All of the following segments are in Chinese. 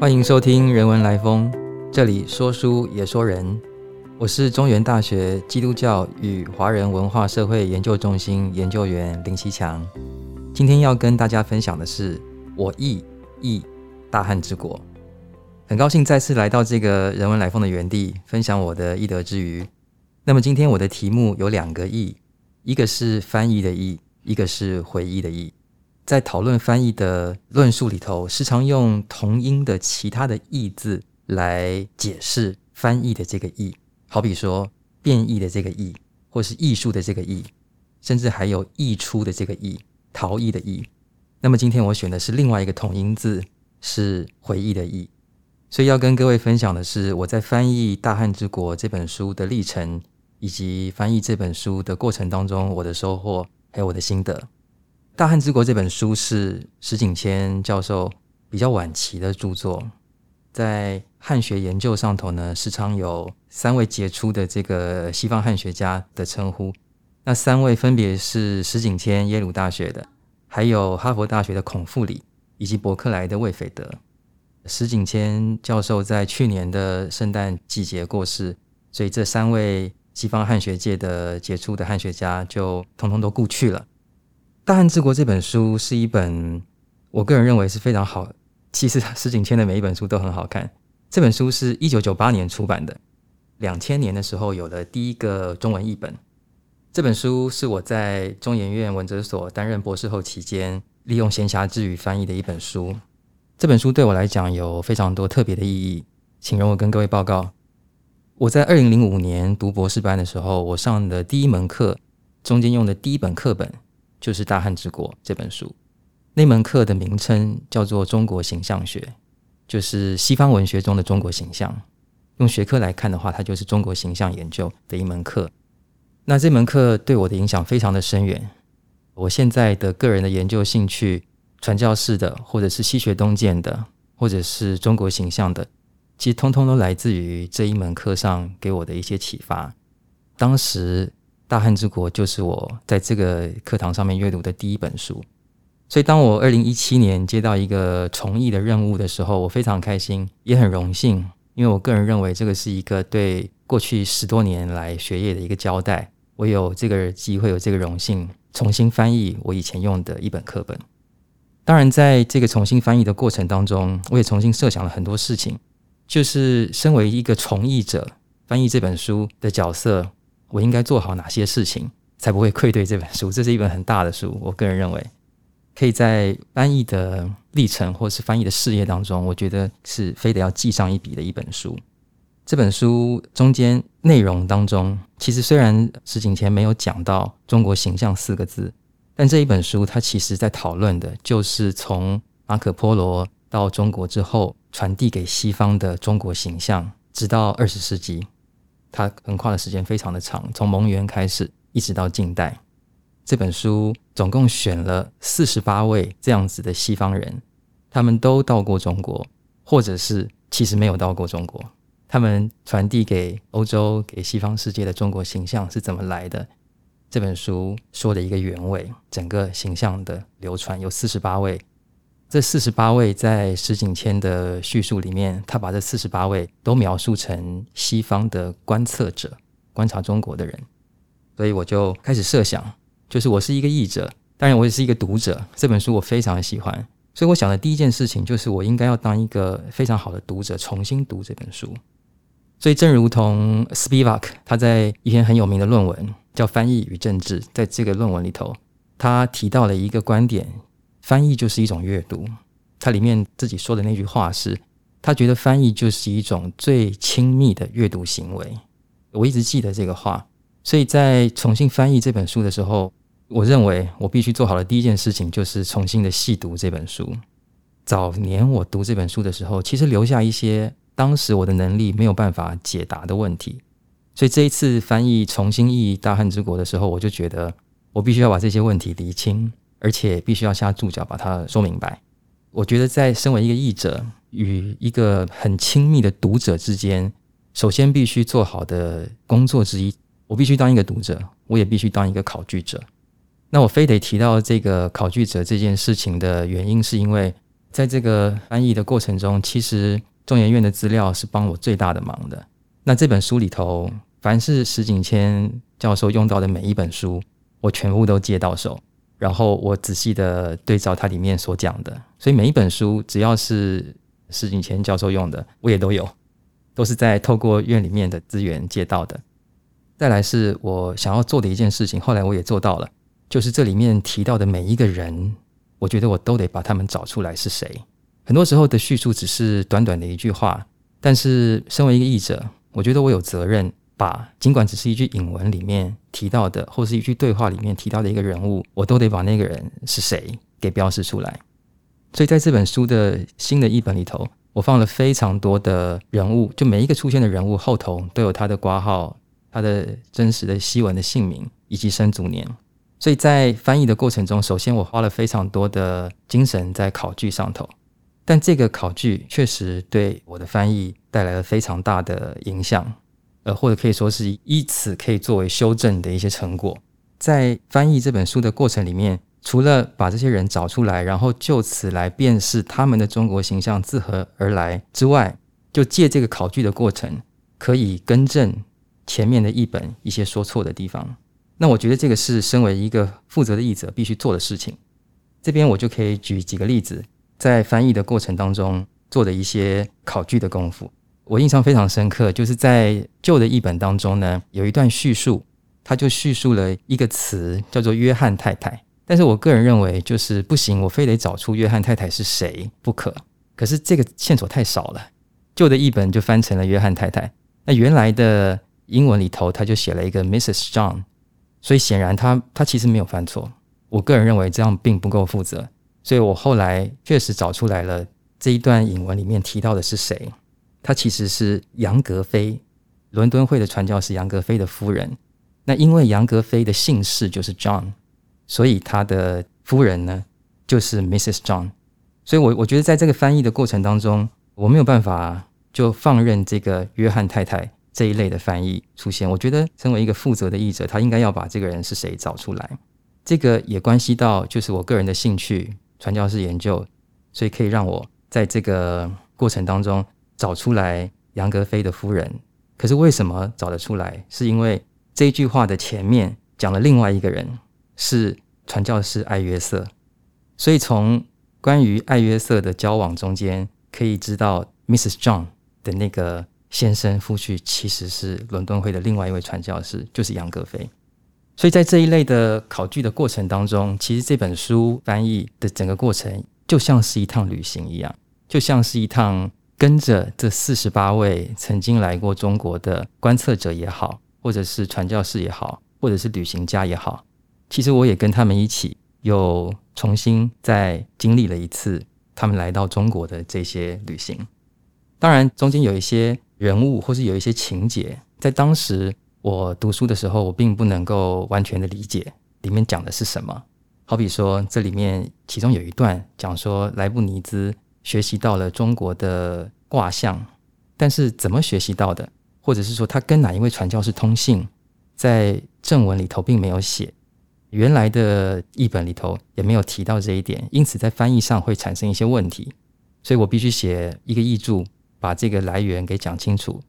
欢迎收听《人文来风》，这里说书也说人。我是中原大学基督教与华人文化社会研究中心研究员林其强。今天要跟大家分享的是我译译大汉之国。很高兴再次来到这个人文来风的原地，分享我的译德之余。那么今天我的题目有两个译，一个是翻译的译，一个是回忆的译。在讨论翻译的论述里头，时常用同音的其他的义字来解释翻译的这个义，好比说变异的这个异，或是艺术的这个异，甚至还有溢出的这个义，逃逸的逸。那么今天我选的是另外一个同音字，是回忆的忆。所以要跟各位分享的是我在翻译《大汉之国》这本书的历程，以及翻译这本书的过程当中我的收获，还有我的心得。《大汉之国》这本书是石景谦教授比较晚期的著作，在汉学研究上头呢，时常有三位杰出的这个西方汉学家的称呼。那三位分别是石景谦，耶鲁大学的，还有哈佛大学的孔富里，以及伯克莱的魏斐德。石景谦教授在去年的圣诞季节过世，所以这三位西方汉学界的杰出的汉学家就通通都故去了。《大汉之国》这本书是一本，我个人认为是非常好。其实石景谦的每一本书都很好看。这本书是一九九八年出版的，两千年的时候有了第一个中文译本。这本书是我在中研院文哲所担任博士后期间，利用闲暇之余翻译的一本书。这本书对我来讲有非常多特别的意义，请容我跟各位报告。我在二零零五年读博士班的时候，我上的第一门课，中间用的第一本课本。就是《大汉之国》这本书，那门课的名称叫做《中国形象学》，就是西方文学中的中国形象。用学科来看的话，它就是中国形象研究的一门课。那这门课对我的影响非常的深远。我现在的个人的研究兴趣，传教士的，或者是西学东渐的，或者是中国形象的，其实通通都来自于这一门课上给我的一些启发。当时。大汉之国就是我在这个课堂上面阅读的第一本书，所以当我二零一七年接到一个重译的任务的时候，我非常开心，也很荣幸，因为我个人认为这个是一个对过去十多年来学业的一个交代。我有这个机会，有这个荣幸，重新翻译我以前用的一本课本。当然，在这个重新翻译的过程当中，我也重新设想了很多事情，就是身为一个重译者，翻译这本书的角色。我应该做好哪些事情，才不会愧对这本书？这是一本很大的书，我个人认为，可以在翻译的历程或是翻译的事业当中，我觉得是非得要记上一笔的一本书。这本书中间内容当中，其实虽然石景前没有讲到“中国形象”四个字，但这一本书它其实在讨论的就是从马可波罗到中国之后，传递给西方的中国形象，直到二十世纪。它横跨的时间非常的长，从蒙元开始一直到近代。这本书总共选了四十八位这样子的西方人，他们都到过中国，或者是其实没有到过中国。他们传递给欧洲、给西方世界的中国形象是怎么来的？这本书说的一个原委，整个形象的流传有四十八位。这四十八位在石景谦的叙述里面，他把这四十八位都描述成西方的观测者，观察中国的人。所以我就开始设想，就是我是一个译者，当然我也是一个读者。这本书我非常喜欢，所以我想的第一件事情就是我应该要当一个非常好的读者，重新读这本书。所以正如同 Spivak 他在一篇很有名的论文叫《翻译与政治》，在这个论文里头，他提到了一个观点。翻译就是一种阅读，他里面自己说的那句话是，他觉得翻译就是一种最亲密的阅读行为。我一直记得这个话，所以在重新翻译这本书的时候，我认为我必须做好的第一件事情就是重新的细读这本书。早年我读这本书的时候，其实留下一些当时我的能力没有办法解答的问题，所以这一次翻译重新译《大汉之国》的时候，我就觉得我必须要把这些问题理清。而且必须要下注脚把它说明白。我觉得在身为一个译者与一个很亲密的读者之间，首先必须做好的工作之一，我必须当一个读者，我也必须当一个考据者。那我非得提到这个考据者这件事情的原因，是因为在这个翻译的过程中，其实中研院的资料是帮我最大的忙的。那这本书里头，凡是石景谦教授用到的每一本书，我全部都接到手，然后我仔细的对照它里面所讲的，所以每一本书只要是石景谦教授用的，我也都有，都是在透过院里面的资源借到的。再来是我想要做的一件事情，后来我也做到了，就是这里面提到的每一个人，我觉得我都得把他们找出来是谁。很多时候的叙述只是短短的一句话，但是身为一个译者。我觉得我有责任把，尽管只是一句引文里面提到的，或是一句对话里面提到的一个人物，我都得把那个人是谁给标示出来。所以在这本书的新的译本里头，我放了非常多的人物，就每一个出现的人物后头都有他的挂号、他的真实的西文的姓名以及生卒年。所以在翻译的过程中，首先我花了非常多的精神在考据上头。但这个考据确实对我的翻译带来了非常大的影响，呃，或者可以说是以此可以作为修正的一些成果。在翻译这本书的过程里面，除了把这些人找出来，然后就此来辨识他们的中国形象自何而来之外，就借这个考据的过程，可以更正前面的译本一些说错的地方。那我觉得这个是身为一个负责的译者必须做的事情。这边我就可以举几个例子。在翻译的过程当中做的一些考据的功夫，我印象非常深刻。就是在旧的译本当中呢，有一段叙述，他就叙述了一个词叫做“约翰太太”。但是我个人认为，就是不行，我非得找出约翰太太是谁不可。可是这个线索太少了，旧的译本就翻成了约翰太太。那原来的英文里头，他就写了一个 Mrs. John，所以显然他他其实没有犯错。我个人认为这样并不够负责。所以我后来确实找出来了这一段引文里面提到的是谁？他其实是杨格菲，伦敦会的传教士杨格菲的夫人。那因为杨格菲的姓氏就是 John，所以他的夫人呢就是 Mrs. John。所以，我我觉得在这个翻译的过程当中，我没有办法就放任这个约翰太太这一类的翻译出现。我觉得，身为一个负责的译者，他应该要把这个人是谁找出来。这个也关系到就是我个人的兴趣。传教士研究，所以可以让我在这个过程当中找出来杨格菲的夫人。可是为什么找得出来？是因为这句话的前面讲了另外一个人是传教士艾约瑟，所以从关于艾约瑟的交往中间可以知道，Mrs. John 的那个先生夫婿其实是伦敦会的另外一位传教士，就是杨格菲。所以在这一类的考据的过程当中，其实这本书翻译的整个过程就像是一趟旅行一样，就像是一趟跟着这四十八位曾经来过中国的观测者也好，或者是传教士也好，或者是旅行家也好，其实我也跟他们一起又重新再经历了一次他们来到中国的这些旅行。当然，中间有一些人物或是有一些情节，在当时。我读书的时候，我并不能够完全的理解里面讲的是什么。好比说，这里面其中有一段讲说，莱布尼兹学习到了中国的卦象，但是怎么学习到的，或者是说他跟哪一位传教士通信，在正文里头并没有写，原来的译本里头也没有提到这一点，因此在翻译上会产生一些问题。所以我必须写一个译注，把这个来源给讲清楚，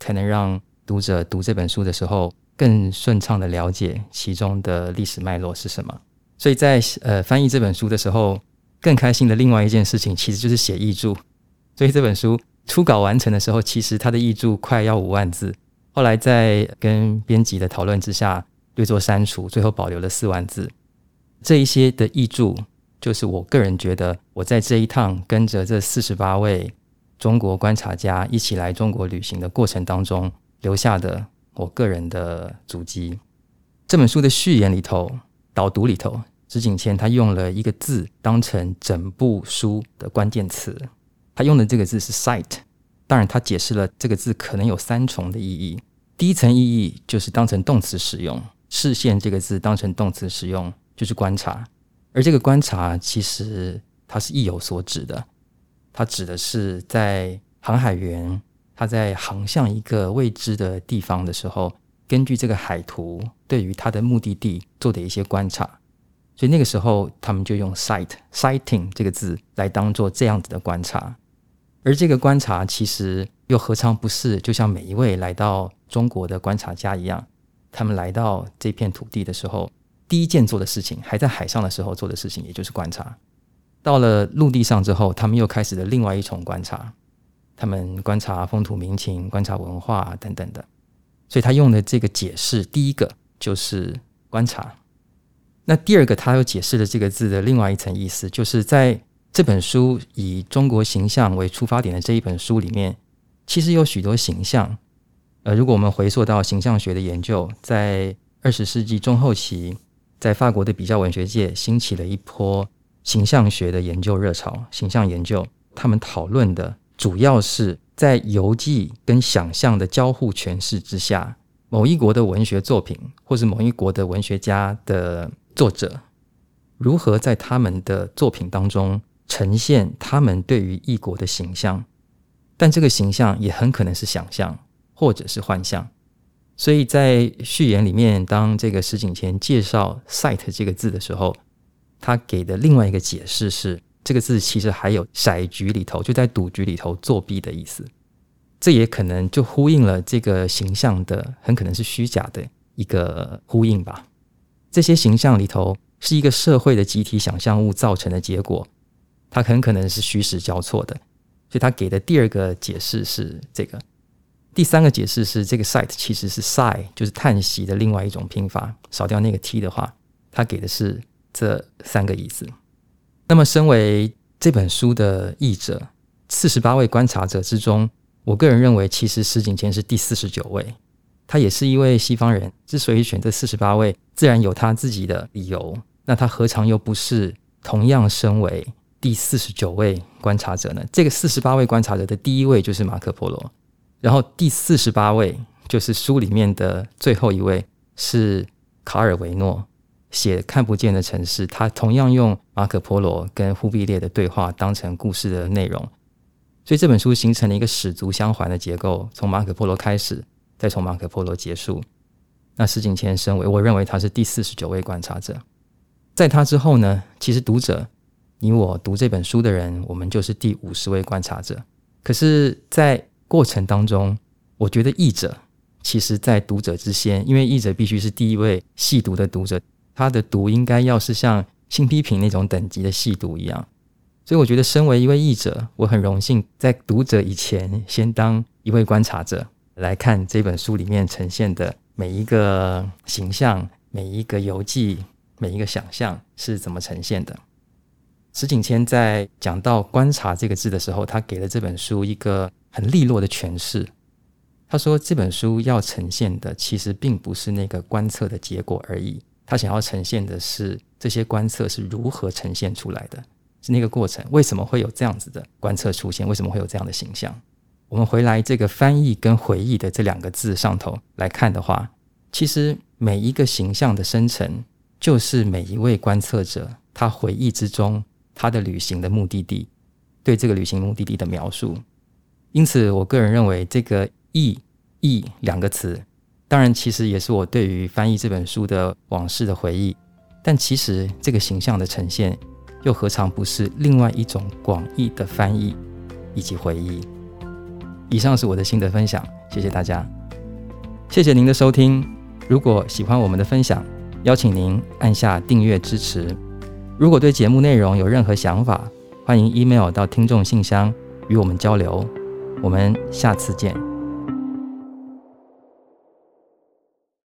才能让。读者读这本书的时候，更顺畅的了解其中的历史脉络是什么。所以在呃翻译这本书的时候，更开心的另外一件事情，其实就是写译注。所以这本书初稿完成的时候，其实它的译注快要五万字。后来在跟编辑的讨论之下，略作删除，最后保留了四万字。这一些的译注，就是我个人觉得，我在这一趟跟着这四十八位中国观察家一起来中国旅行的过程当中。留下的我个人的足迹。这本书的序言里头、导读里头，石景谦他用了一个字当成整部书的关键词，他用的这个字是 “sight”。当然，他解释了这个字可能有三重的意义。第一层意义就是当成动词使用，“视线”这个字当成动词使用就是观察，而这个观察其实它是意有所指的，它指的是在航海员。他在航向一个未知的地方的时候，根据这个海图对于他的目的地做的一些观察。所以那个时候他们就用 sight sighting 这个字来当做这样子的观察。而这个观察其实又何尝不是，就像每一位来到中国的观察家一样，他们来到这片土地的时候，第一件做的事情，还在海上的时候做的事情，也就是观察。到了陆地上之后，他们又开始了另外一重观察，他们观察风土民情、观察文化等等的。所以他用的这个解释，第一个就是观察。那第二个，他又解释了这个字的另外一层意思，就是在。这本书以中国形象为出发点的这一本书里面，其实有许多形象。呃，如果我们回溯到形象学的研究，在二十世纪中后期，在法国的比较文学界兴起了一波形象学的研究热潮。形象研究，他们讨论的主要是在游记跟想象的交互诠释之下，某一国的文学作品，或是某一国的文学家的作者，如何在他们的作品当中。呈现他们对于异国的形象，但这个形象也很可能是想象或者是幻象。所以在序言里面，当这个石景前介绍 “sight” 这个字的时候，他给的另外一个解释是，这个字其实还有骰局里头就在赌局里头作弊的意思。这也可能就呼应了这个形象的很可能是虚假的一个呼应吧。这些形象里头是一个社会的集体想象物造成的结果。它很可能是虚实交错的，所以他给的第二个解释是这个，第三个解释是这个 site 其实是 sigh，就是叹息的另外一种拼法，少掉那个 t 的话，他给的是这三个意思。那么，身为这本书的译者，四十八位观察者之中，我个人认为，其实石景谦是第四十九位，他也是一位西方人。之所以选这四十八位，自然有他自己的理由。那他何尝又不是同样身为？第四十九位观察者呢？这个四十八位观察者的第一位就是马可波罗，然后第四十八位就是书里面的最后一位是卡尔维诺，写看不见的城市。他同样用马可波罗跟忽必烈的对话当成故事的内容，所以这本书形成了一个始足相环的结构，从马可波罗开始，再从马可波罗结束。那石井谦身为我认为他是第四十九位观察者，在他之后呢，其实读者。你我读这本书的人，我们就是第五十位观察者。可是，在过程当中，我觉得译者其实，在读者之先，因为译者必须是第一位细读的读者，他的读应该要是像新批评那种等级的细读一样。所以，我觉得身为一位译者，我很荣幸在读者以前，先当一位观察者来看这本书里面呈现的每一个形象、每一个游记、每一个想象是怎么呈现的。石景谦在讲到“观察”这个字的时候，他给了这本书一个很利落的诠释。他说，这本书要呈现的其实并不是那个观测的结果而已，他想要呈现的是这些观测是如何呈现出来的，是那个过程。为什么会有这样子的观测出现？为什么会有这样的形象？我们回来这个翻译跟回忆的这两个字上头来看的话，其实每一个形象的生成，就是每一位观测者他回忆之中。他的旅行的目的地，对这个旅行目的地的描述，因此，我个人认为这个“忆”“忆”两个词，当然其实也是我对于翻译这本书的往事的回忆。但其实这个形象的呈现，又何尝不是另外一种广义的翻译以及回忆？以上是我的心得分享，谢谢大家，谢谢您的收听。如果喜欢我们的分享，邀请您按下订阅支持。如果对节目内容有任何想法，欢迎 email 到听众信箱与我们交流。我们下次见。